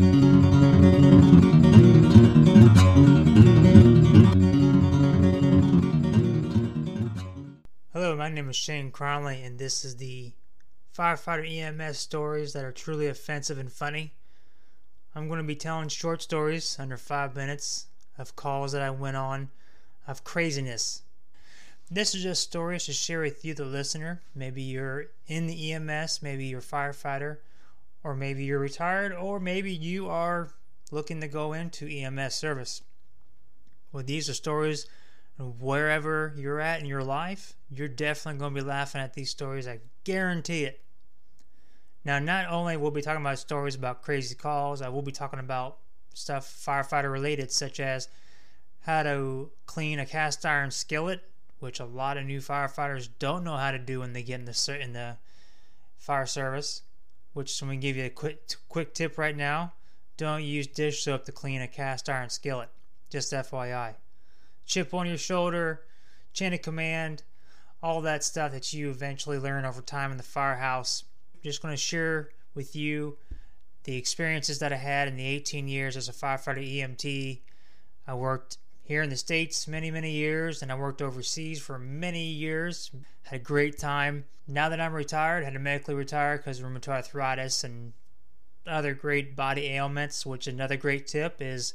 Hello, my name is Shane Cronley, and this is the firefighter EMS stories that are truly offensive and funny. I'm going to be telling short stories under five minutes of calls that I went on of craziness. This is just stories to share with you, the listener. Maybe you're in the EMS, maybe you're a firefighter, or maybe you're retired, or maybe you are looking to go into EMS service. Well, these are stories wherever you're at in your life, you're definitely going to be laughing at these stories. I guarantee it. Now, not only will be talking about stories about crazy calls, I will be talking about stuff firefighter related, such as how to clean a cast iron skillet, which a lot of new firefighters don't know how to do when they get in the in the fire service. Which I'm gonna give you a quick quick tip right now: don't use dish soap to clean a cast iron skillet. Just FYI. Chip on your shoulder, chain of command, all that stuff that you eventually learn over time in the firehouse I'm just going to share with you the experiences that I had in the 18 years as a firefighter EMT. I worked here in the States many, many years, and I worked overseas for many years. Had a great time. Now that I'm retired, had to medically retire because of rheumatoid arthritis and other great body ailments, which another great tip is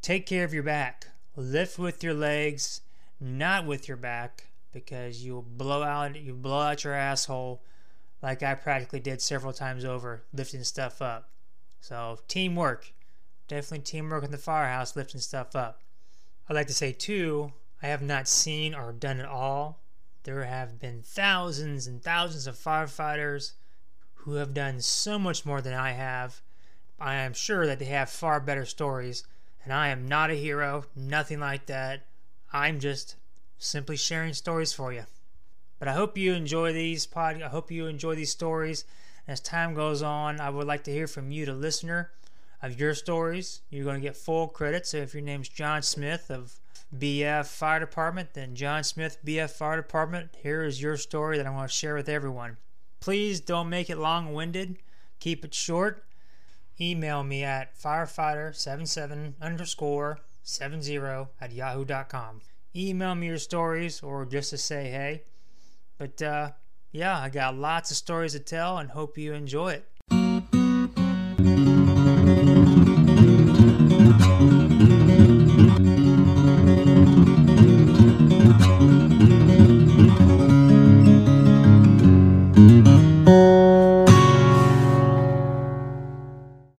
take care of your back. Lift with your legs, not with your back, because you'll blow out you blow out your asshole like I practically did several times over, lifting stuff up. So, teamwork. Definitely teamwork in the firehouse, lifting stuff up. I'd like to say, too, I have not seen or done it all. There have been thousands and thousands of firefighters who have done so much more than I have. I am sure that they have far better stories, and I am not a hero, nothing like that. I'm just simply sharing stories for you. But I hope you enjoy these pod. I hope you enjoy these stories. As time goes on, I would like to hear from you, the listener, of your stories. You're going to get full credit. So if your name's John Smith of BF Fire Department, then John Smith BF Fire Department. Here is your story that I want to share with everyone. Please don't make it long-winded. Keep it short. Email me at firefighter77 underscore 70 at yahoo.com. Email me your stories or just to say hey. But uh, yeah, I got lots of stories to tell and hope you enjoy it. Mm-hmm.